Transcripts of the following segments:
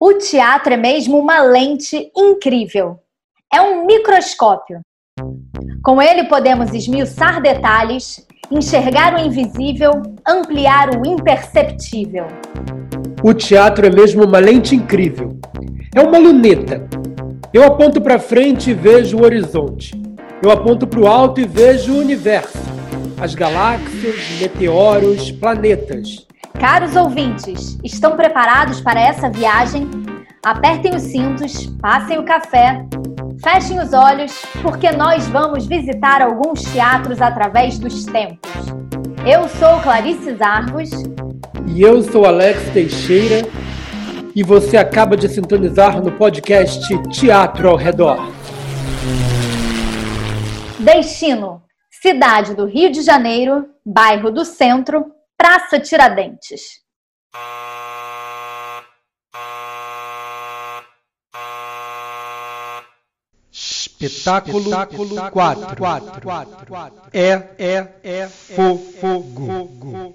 O teatro é mesmo uma lente incrível. É um microscópio. Com ele podemos esmiuçar detalhes, enxergar o invisível, ampliar o imperceptível. O teatro é mesmo uma lente incrível. É uma luneta. Eu aponto para frente e vejo o horizonte. Eu aponto para o alto e vejo o universo, as galáxias, meteoros, planetas. Caros ouvintes, estão preparados para essa viagem? Apertem os cintos, passem o café, fechem os olhos, porque nós vamos visitar alguns teatros através dos tempos. Eu sou Clarice Zarvos. E eu sou Alex Teixeira. E você acaba de sintonizar no podcast Teatro ao Redor. Destino: cidade do Rio de Janeiro, bairro do Centro, Praça Tiradentes. Espetáculo 4. É, é, é, fogo.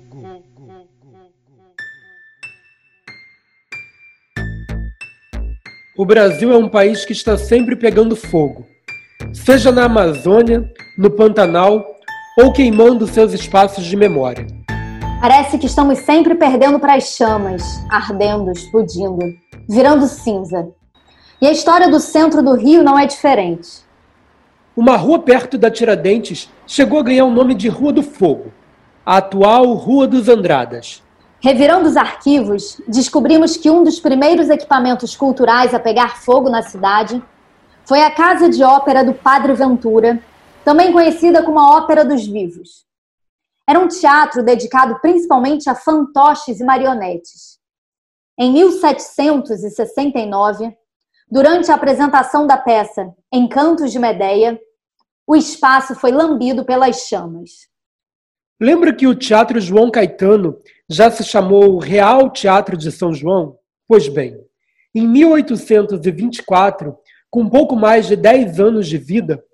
O Brasil é um país que está sempre pegando fogo, seja na Amazônia, no Pantanal ou queimando seus espaços de memória. Parece que estamos sempre perdendo para as chamas, ardendo, explodindo, virando cinza. E a história do centro do Rio não é diferente. Uma rua perto da Tiradentes chegou a ganhar o nome de Rua do Fogo, a atual Rua dos Andradas. Revirando os arquivos, descobrimos que um dos primeiros equipamentos culturais a pegar fogo na cidade foi a Casa de Ópera do Padre Ventura, também conhecida como a Ópera dos Vivos. Era um teatro dedicado principalmente a fantoches e marionetes. Em 1769, durante a apresentação da peça Encantos de Medeia, o espaço foi lambido pelas chamas. Lembra que o Teatro João Caetano já se chamou Real Teatro de São João? Pois bem, em 1824, com pouco mais de 10 anos de vida,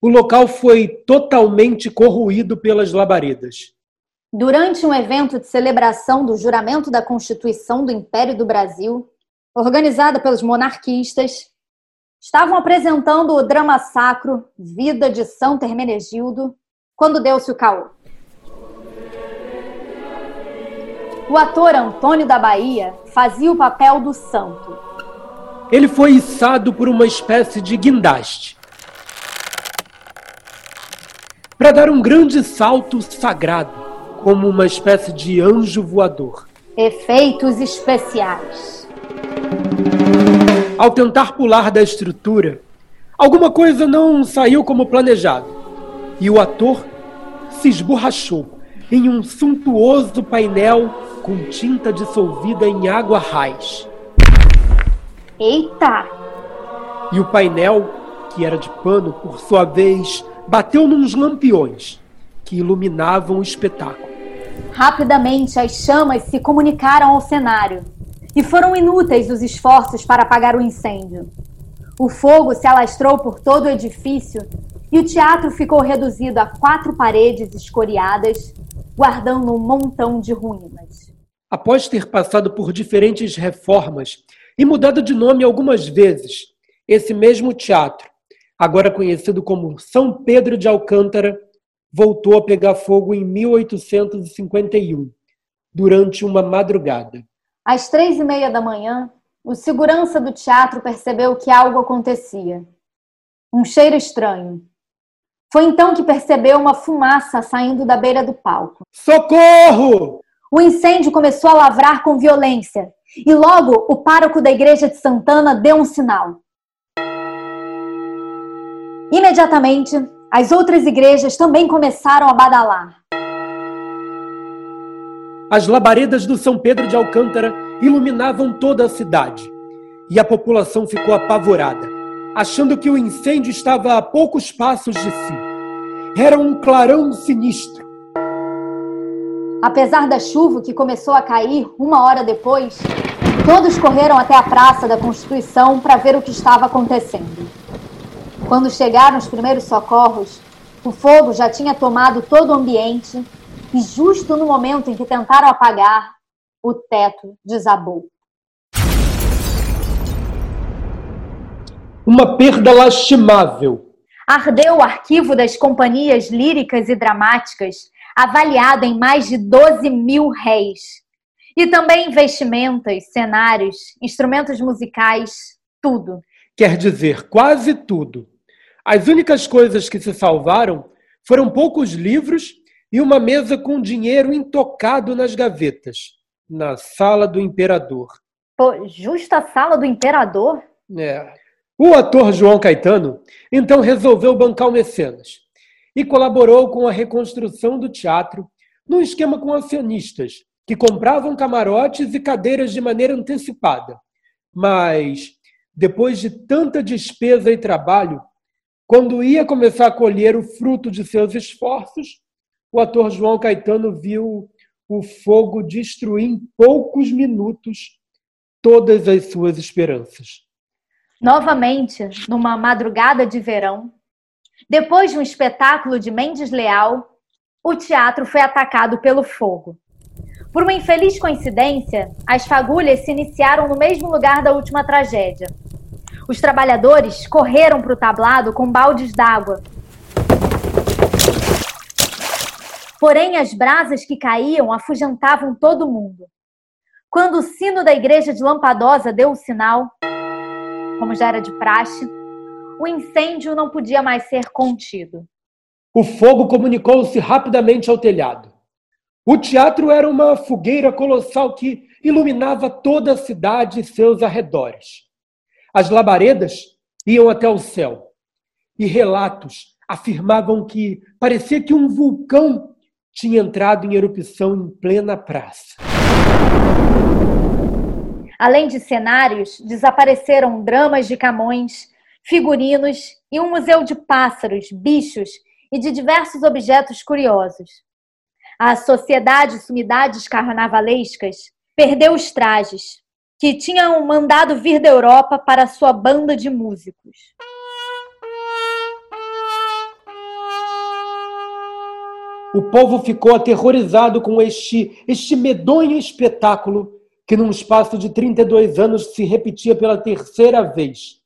o local foi totalmente corroído pelas labaredas. Durante um evento de celebração do juramento da Constituição do Império do Brasil, organizada pelos monarquistas, estavam apresentando o drama sacro Vida de São Hermenegildo, quando deu-se o caô. O ator Antônio da Bahia fazia o papel do santo. Ele foi içado por uma espécie de guindaste para dar um grande salto sagrado, como uma espécie de anjo voador. Efeitos especiais. Ao tentar pular da estrutura, alguma coisa não saiu como planejado e o ator se esborrachou em um suntuoso painel com tinta dissolvida em água raiz. Eita! E o painel, que era de pano, por sua vez, bateu nos lampiões que iluminavam o espetáculo. Rapidamente as chamas se comunicaram ao cenário e foram inúteis os esforços para apagar o incêndio. O fogo se alastrou por todo o edifício e o teatro ficou reduzido a quatro paredes escoriadas, guardando um montão de ruínas. Após ter passado por diferentes reformas e mudado de nome algumas vezes, esse mesmo teatro agora conhecido como São Pedro de Alcântara, voltou a pegar fogo em 1851, durante uma madrugada. Às três e meia da manhã, o segurança do teatro percebeu que algo acontecia. Um cheiro estranho. Foi então que percebeu uma fumaça saindo da beira do palco. Socorro! O incêndio começou a lavrar com violência e logo o pároco da igreja de Santana deu um sinal. Imediatamente, as outras igrejas também começaram a badalar. As labaredas do São Pedro de Alcântara iluminavam toda a cidade e a população ficou apavorada, achando que o incêndio estava a poucos passos de si. Era um clarão sinistro. Apesar da chuva que começou a cair uma hora depois, todos correram até a Praça da Constituição para ver o que estava acontecendo. Quando chegaram os primeiros socorros, o fogo já tinha tomado todo o ambiente e, justo no momento em que tentaram apagar, o teto desabou. Uma perda lastimável. Ardeu o arquivo das companhias líricas e dramáticas, avaliado em mais de 12 mil réis. E também vestimentas, cenários, instrumentos musicais, tudo. Quer dizer, quase tudo. As únicas coisas que se salvaram foram poucos livros e uma mesa com dinheiro intocado nas gavetas, na sala do imperador. Pô, justa sala do imperador? É. O ator João Caetano então resolveu bancar o mecenas e colaborou com a reconstrução do teatro num esquema com acionistas que compravam camarotes e cadeiras de maneira antecipada. Mas, depois de tanta despesa e trabalho, quando ia começar a colher o fruto de seus esforços, o ator João Caetano viu o fogo destruir em poucos minutos todas as suas esperanças. Novamente, numa madrugada de verão, depois de um espetáculo de Mendes Leal, o teatro foi atacado pelo fogo. Por uma infeliz coincidência, as fagulhas se iniciaram no mesmo lugar da última tragédia. Os trabalhadores correram para o tablado com baldes d'água Porém, as brasas que caíam afugentavam todo mundo. Quando o sino da igreja de Lampadosa deu o sinal, como já era de praxe, o incêndio não podia mais ser contido. O fogo comunicou-se rapidamente ao telhado. O teatro era uma fogueira colossal que iluminava toda a cidade e seus arredores. As labaredas iam até o céu e relatos afirmavam que parecia que um vulcão tinha entrado em erupção em plena praça. Além de cenários, desapareceram dramas de Camões, figurinos e um museu de pássaros, bichos e de diversos objetos curiosos. A Sociedade Sumidades Carnavalescas perdeu os trajes, que tinham mandado vir da Europa para sua banda de músicos. O povo ficou aterrorizado com este, este medonho espetáculo que, num espaço de 32 anos, se repetia pela terceira vez.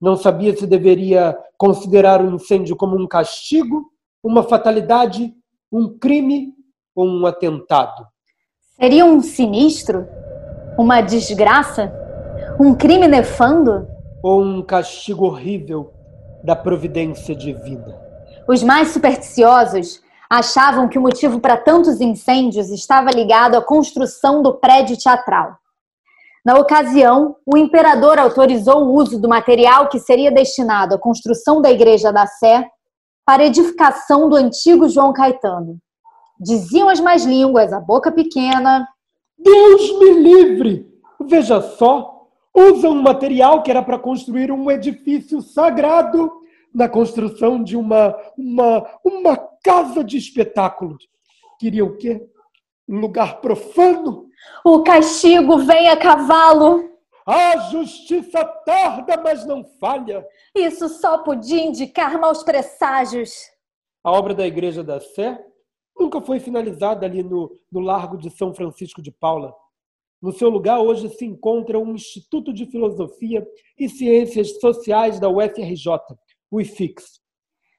Não sabia se deveria considerar o incêndio como um castigo, uma fatalidade, um crime ou um atentado. Seria um sinistro? Uma desgraça? Um crime nefando? Ou um castigo horrível da providência divina? Os mais supersticiosos achavam que o motivo para tantos incêndios estava ligado à construção do prédio teatral. Na ocasião, o imperador autorizou o uso do material que seria destinado à construção da Igreja da Sé para edificação do antigo João Caetano. Diziam as mais línguas, a boca pequena. Deus me livre! Veja só, usam um material que era para construir um edifício sagrado na construção de uma, uma, uma casa de espetáculos. Queria o quê? Um lugar profano? O castigo vem a cavalo. A justiça tarda, mas não falha. Isso só podia indicar maus presságios. A obra da Igreja da Sé nunca foi finalizada ali no, no Largo de São Francisco de Paula. No seu lugar, hoje se encontra um Instituto de Filosofia e Ciências Sociais da UFRJ, o IFIX.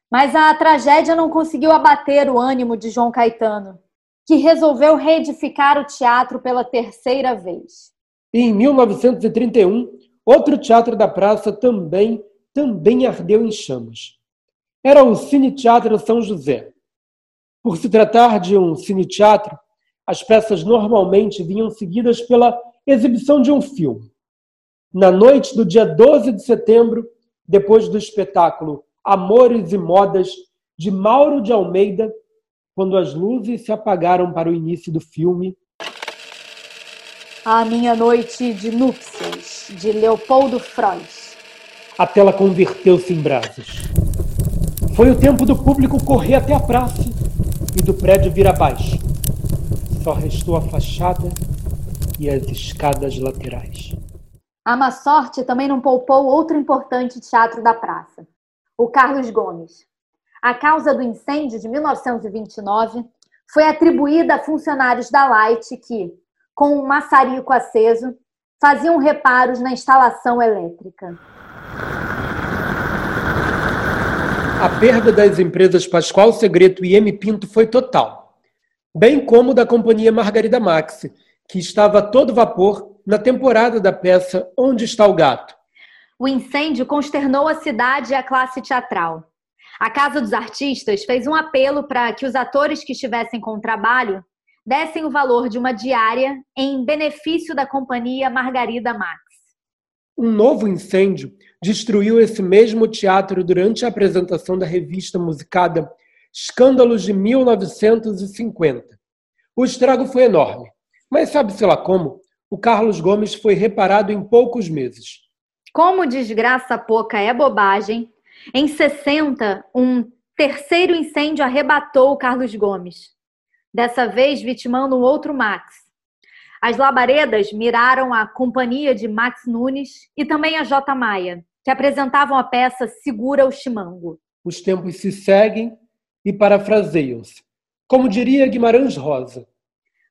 Mas a tragédia não conseguiu abater o ânimo de João Caetano, que resolveu reedificar o teatro pela terceira vez. E em 1931, outro teatro da praça também, também ardeu em chamas. Era o Cine Teatro São José. Por se tratar de um cine teatro, as peças normalmente vinham seguidas pela exibição de um filme. Na noite do dia 12 de setembro, depois do espetáculo Amores e Modas de Mauro de Almeida, quando as luzes se apagaram para o início do filme. A Minha Noite de Núpcias, de Leopoldo Frois. A tela converteu-se em brasas. Foi o tempo do público correr até a praça e do prédio vir abaixo. Só restou a fachada e as escadas laterais. A má sorte também não poupou outro importante teatro da praça, o Carlos Gomes. A causa do incêndio de 1929 foi atribuída a funcionários da Light que, com um maçarico aceso, faziam reparos na instalação elétrica. A perda das empresas Pascoal Segreto e M Pinto foi total, bem como da companhia Margarida Maxi, que estava a todo vapor na temporada da peça Onde está o Gato. O incêndio consternou a cidade e a classe teatral. A Casa dos Artistas fez um apelo para que os atores que estivessem com trabalho dessem o valor de uma diária em benefício da companhia Margarida Max. Um novo incêndio destruiu esse mesmo teatro durante a apresentação da revista musicada Escândalos de 1950. O estrago foi enorme, mas sabe-se lá como, o Carlos Gomes foi reparado em poucos meses. Como desgraça pouca é bobagem, em 60, um terceiro incêndio arrebatou o Carlos Gomes dessa vez vitimando um outro Max. As labaredas miraram a companhia de Max Nunes e também a J. Maia, que apresentavam a peça Segura o Chimango. Os tempos se seguem e parafraseiam-se. Como diria Guimarães Rosa.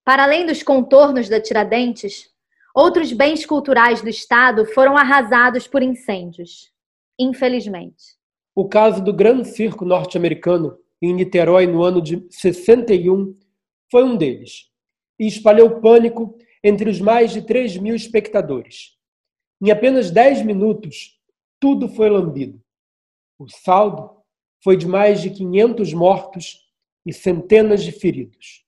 Para além dos contornos da Tiradentes, outros bens culturais do Estado foram arrasados por incêndios. Infelizmente. O caso do Grande Circo norte-americano, em Niterói, no ano de 61, foi um deles e espalhou pânico entre os mais de 3 mil espectadores. Em apenas 10 minutos, tudo foi lambido. O saldo foi de mais de 500 mortos e centenas de feridos.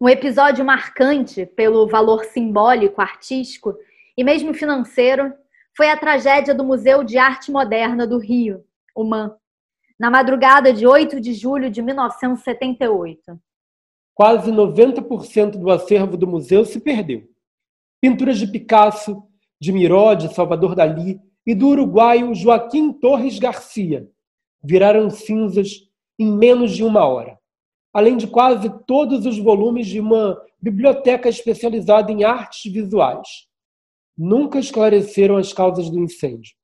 Um episódio marcante pelo valor simbólico, artístico e mesmo financeiro foi a tragédia do Museu de Arte Moderna do Rio, o MAN, na madrugada de 8 de julho de 1978 quase 90% do acervo do museu se perdeu. Pinturas de Picasso, de Miró, de Salvador Dali e do uruguaio Joaquim Torres Garcia viraram cinzas em menos de uma hora, além de quase todos os volumes de uma biblioteca especializada em artes visuais. Nunca esclareceram as causas do incêndio.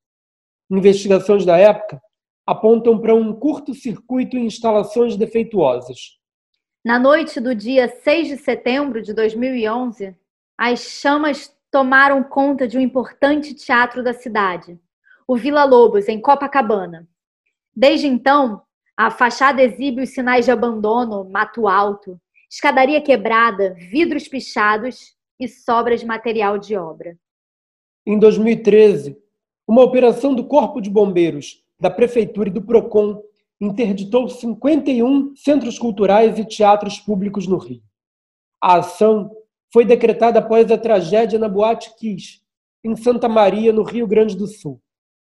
Investigações da época apontam para um curto-circuito em instalações defeituosas, na noite do dia 6 de setembro de 2011, as chamas tomaram conta de um importante teatro da cidade, o Vila Lobos, em Copacabana. Desde então, a fachada exibe os sinais de abandono, mato alto, escadaria quebrada, vidros pichados e sobras de material de obra. Em 2013, uma operação do Corpo de Bombeiros, da Prefeitura e do PROCON interditou 51 centros culturais e teatros públicos no Rio. A ação foi decretada após a tragédia na Boate Kiss, em Santa Maria, no Rio Grande do Sul,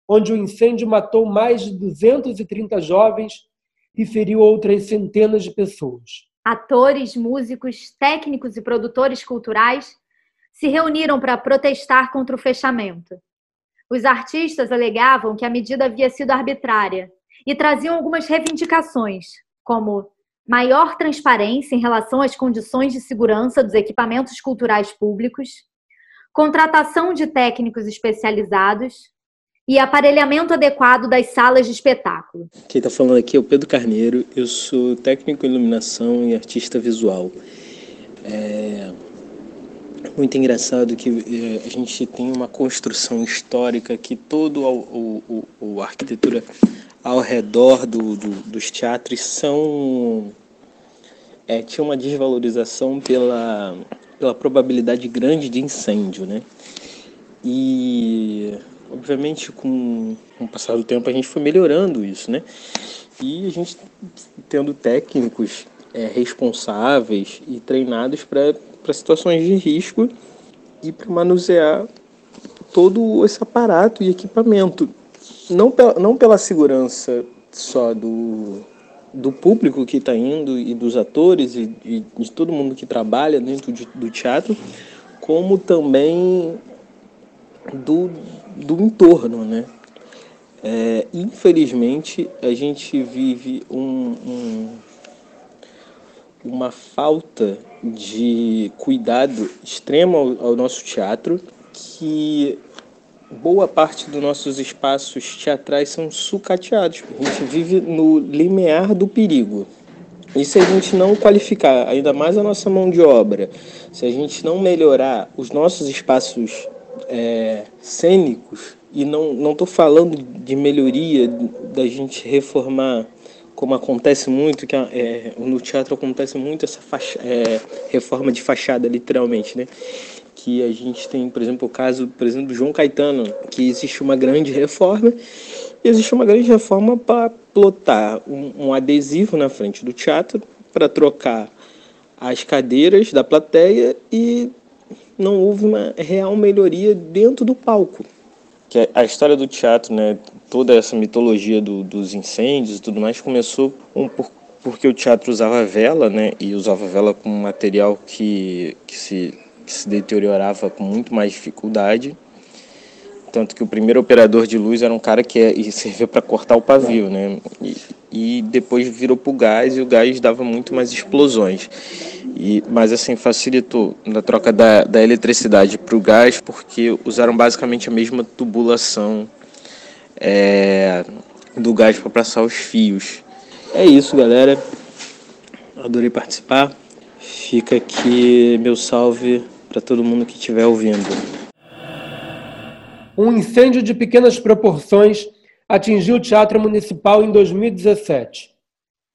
onde o incêndio matou mais de 230 jovens e feriu outras centenas de pessoas. Atores, músicos, técnicos e produtores culturais se reuniram para protestar contra o fechamento. Os artistas alegavam que a medida havia sido arbitrária e traziam algumas reivindicações, como maior transparência em relação às condições de segurança dos equipamentos culturais públicos, contratação de técnicos especializados e aparelhamento adequado das salas de espetáculo. Quem está falando aqui é o Pedro Carneiro, eu sou técnico em iluminação e artista visual. É muito engraçado que é, a gente tem uma construção histórica que todo o, o, o a arquitetura ao redor do, do, dos teatros são é, tinha uma desvalorização pela, pela probabilidade grande de incêndio, né? E obviamente com, com o passar do tempo a gente foi melhorando isso, né? E a gente tendo técnicos é, responsáveis e treinados para situações de risco e para manusear todo esse aparato e equipamento não, pela, não pela segurança só do, do público que está indo e dos atores e, e, de todo mundo que trabalha dentro de, do teatro, como também do, do entorno, né? É, infelizmente, a gente vive um, um, uma falta de cuidado extremo ao, ao nosso teatro que boa parte dos nossos espaços teatrais são sucateados. A gente vive no limiar do perigo. E se a gente não qualificar ainda mais a nossa mão de obra, se a gente não melhorar os nossos espaços é, cênicos, E não estou falando de melhoria da gente reformar como acontece muito que é, no teatro acontece muito essa é, reforma de fachada literalmente, né? Que a gente tem, por exemplo, o caso, por exemplo, do João Caetano, que existe uma grande reforma, e existe uma grande reforma para plotar um, um adesivo na frente do teatro para trocar as cadeiras da plateia e não houve uma real melhoria dentro do palco. Que a história do teatro, né, toda essa mitologia do, dos incêndios e tudo mais começou um por, porque o teatro usava vela, né, e usava vela com um material que, que, se, que se deteriorava com muito mais dificuldade. Tanto que o primeiro operador de luz era um cara que é, servia para cortar o pavio, né? E, e depois virou para o gás e o gás dava muito mais explosões. E, mas assim, facilitou na troca da, da eletricidade para o gás porque usaram basicamente a mesma tubulação é, do gás para passar os fios. É isso, galera. Adorei participar. Fica aqui meu salve para todo mundo que estiver ouvindo. Um incêndio de pequenas proporções atingiu o Teatro Municipal em 2017.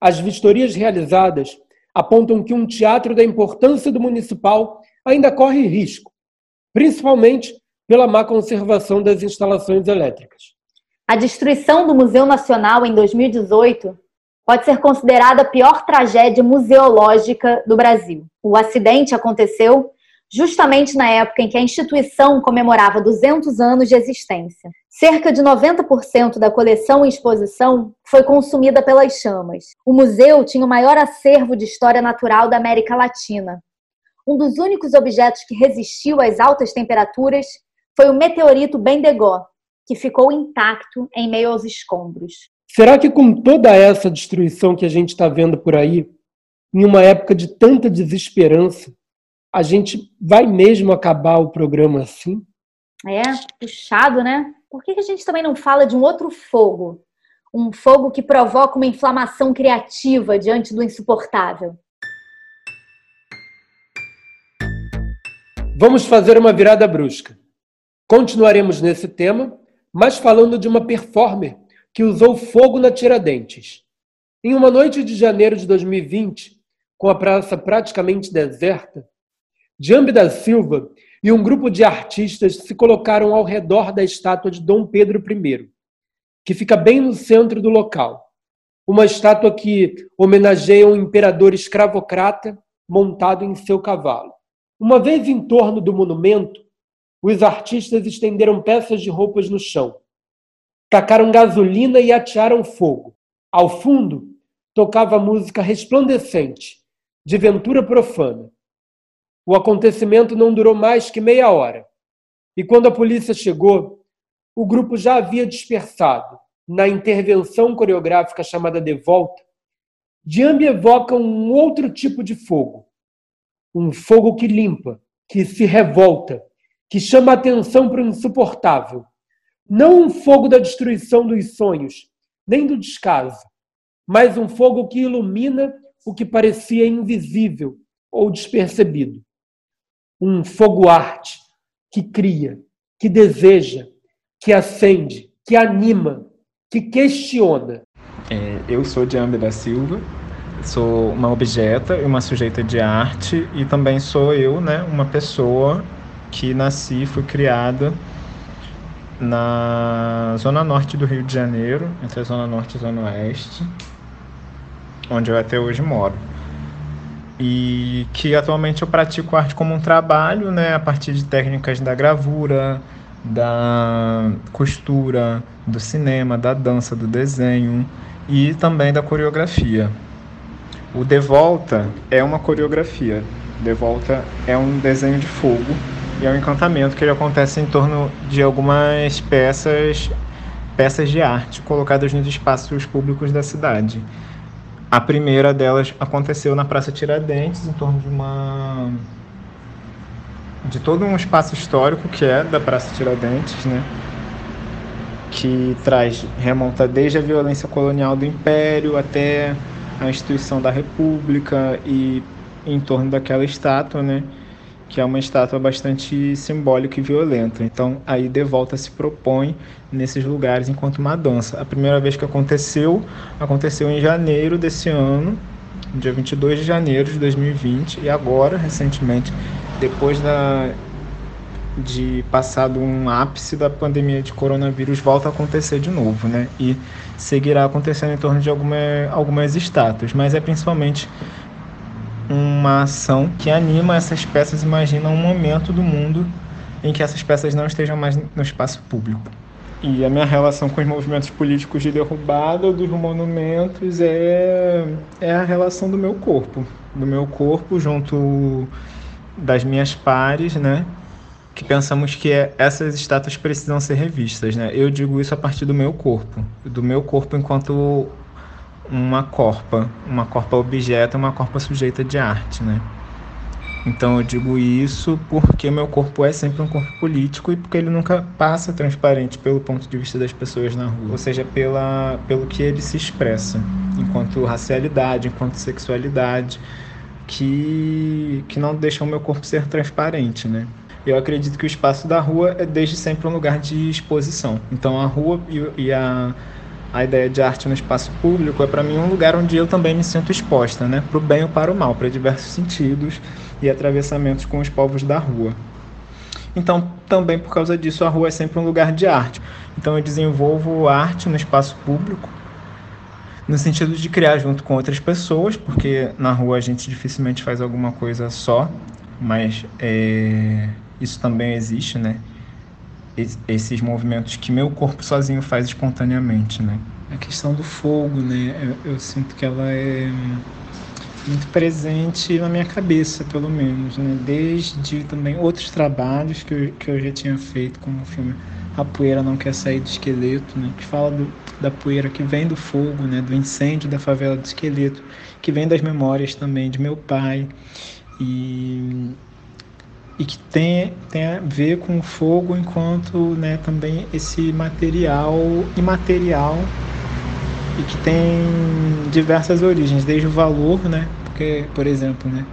As vistorias realizadas apontam que um teatro da importância do municipal ainda corre risco, principalmente pela má conservação das instalações elétricas. A destruição do Museu Nacional em 2018 pode ser considerada a pior tragédia museológica do Brasil. O acidente aconteceu justamente na época em que a instituição comemorava 200 anos de existência. Cerca de 90% da coleção em exposição foi consumida pelas chamas. O museu tinha o maior acervo de história natural da América Latina. Um dos únicos objetos que resistiu às altas temperaturas foi o meteorito Bendigó, que ficou intacto em meio aos escombros. Será que com toda essa destruição que a gente está vendo por aí, em uma época de tanta desesperança, a gente vai mesmo acabar o programa assim? É, puxado, né? Por que a gente também não fala de um outro fogo? Um fogo que provoca uma inflamação criativa diante do insuportável. Vamos fazer uma virada brusca. Continuaremos nesse tema, mas falando de uma performer que usou fogo na Tiradentes. Em uma noite de janeiro de 2020, com a praça praticamente deserta, Jambi da Silva e um grupo de artistas se colocaram ao redor da estátua de Dom Pedro I, que fica bem no centro do local. Uma estátua que homenageia um imperador escravocrata montado em seu cavalo. Uma vez em torno do monumento, os artistas estenderam peças de roupas no chão, tacaram gasolina e atearam fogo. Ao fundo, tocava música resplandecente, de Ventura Profana. O acontecimento não durou mais que meia hora. E quando a polícia chegou, o grupo já havia dispersado. Na intervenção coreográfica chamada De Volta, Diambi evoca um outro tipo de fogo. Um fogo que limpa, que se revolta, que chama atenção para o insuportável. Não um fogo da destruição dos sonhos, nem do descaso, mas um fogo que ilumina o que parecia invisível ou despercebido um fogo arte que cria, que deseja, que acende, que anima, que questiona. É, eu sou Diambe da Silva, sou uma objeta e uma sujeita de arte e também sou eu, né, uma pessoa que nasci, fui criada na zona norte do Rio de Janeiro, entre a zona norte e a zona oeste, onde eu até hoje moro e que atualmente eu pratico arte como um trabalho, né, a partir de técnicas da gravura, da costura, do cinema, da dança, do desenho e também da coreografia. O De Volta é uma coreografia. De Volta é um desenho de fogo e é um encantamento que acontece em torno de algumas peças peças de arte colocadas nos espaços públicos da cidade. A primeira delas aconteceu na Praça Tiradentes, em torno de uma de todo um espaço histórico que é da Praça Tiradentes, né? Que traz remonta desde a violência colonial do Império até a instituição da República e em torno daquela estátua, né? Que é uma estátua bastante simbólica e violenta. Então, aí De Volta se propõe nesses lugares enquanto uma dança. A primeira vez que aconteceu, aconteceu em janeiro desse ano, dia 22 de janeiro de 2020, e agora, recentemente, depois da de passado um ápice da pandemia de coronavírus volta a acontecer de novo, né? E seguirá acontecendo em torno de alguma, algumas estátuas, mas é principalmente uma ação que anima essas peças, imagina um momento do mundo em que essas peças não estejam mais no espaço público. E a minha relação com os movimentos políticos de derrubada dos monumentos é, é a relação do meu corpo, do meu corpo junto das minhas pares, né? Que pensamos que é, essas estátuas precisam ser revistas, né? Eu digo isso a partir do meu corpo, do meu corpo enquanto uma corpa, uma corpa objeto, uma corpa sujeita de arte, né? Então eu digo isso porque meu corpo é sempre um corpo político e porque ele nunca passa transparente pelo ponto de vista das pessoas na rua, ou seja, pela, pelo que ele se expressa, enquanto racialidade, enquanto sexualidade, que, que não deixam meu corpo ser transparente, né? Eu acredito que o espaço da rua é desde sempre um lugar de exposição. Então a rua e, e a a ideia de arte no espaço público é para mim um lugar onde eu também me sinto exposta, né, para o bem ou para o mal, para diversos sentidos e atravessamentos com os povos da rua. Então, também por causa disso, a rua é sempre um lugar de arte. Então, eu desenvolvo arte no espaço público, no sentido de criar junto com outras pessoas, porque na rua a gente dificilmente faz alguma coisa só, mas é, isso também existe, né? Esses movimentos que meu corpo sozinho faz espontaneamente, né? A questão do fogo, né? Eu, eu, sinto que ela é muito presente na minha cabeça, pelo menos, né? Desde também outros trabalhos que eu, que eu já tinha feito, como o filme A Poeira Não Quer Sair do Esqueleto, né? Que fala do, da poeira que vem do fogo, né? Do incêndio da favela do esqueleto, que vem das memórias também de meu pai. E e que tem, tem a ver com o fogo enquanto né, também esse material imaterial e que tem diversas origens, desde o valor, né, porque, por exemplo, né,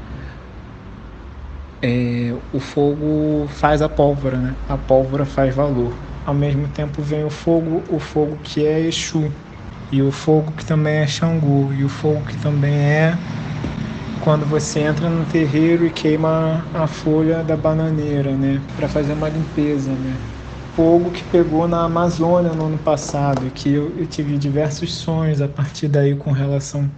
é, o fogo faz a pólvora, né, a pólvora faz valor. Ao mesmo tempo vem o fogo, o fogo que é Exu, e o fogo que também é Xangô, e o fogo que também é quando você entra no terreiro e queima a folha da bananeira, né, para fazer uma limpeza, né. Fogo que pegou na Amazônia no ano passado, que eu, eu tive diversos sonhos a partir daí com relação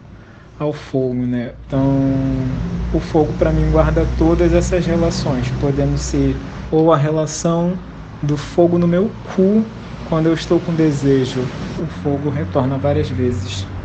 ao fogo, né. Então, o fogo para mim guarda todas essas relações, podendo ser ou a relação do fogo no meu cu quando eu estou com desejo. O fogo retorna várias vezes.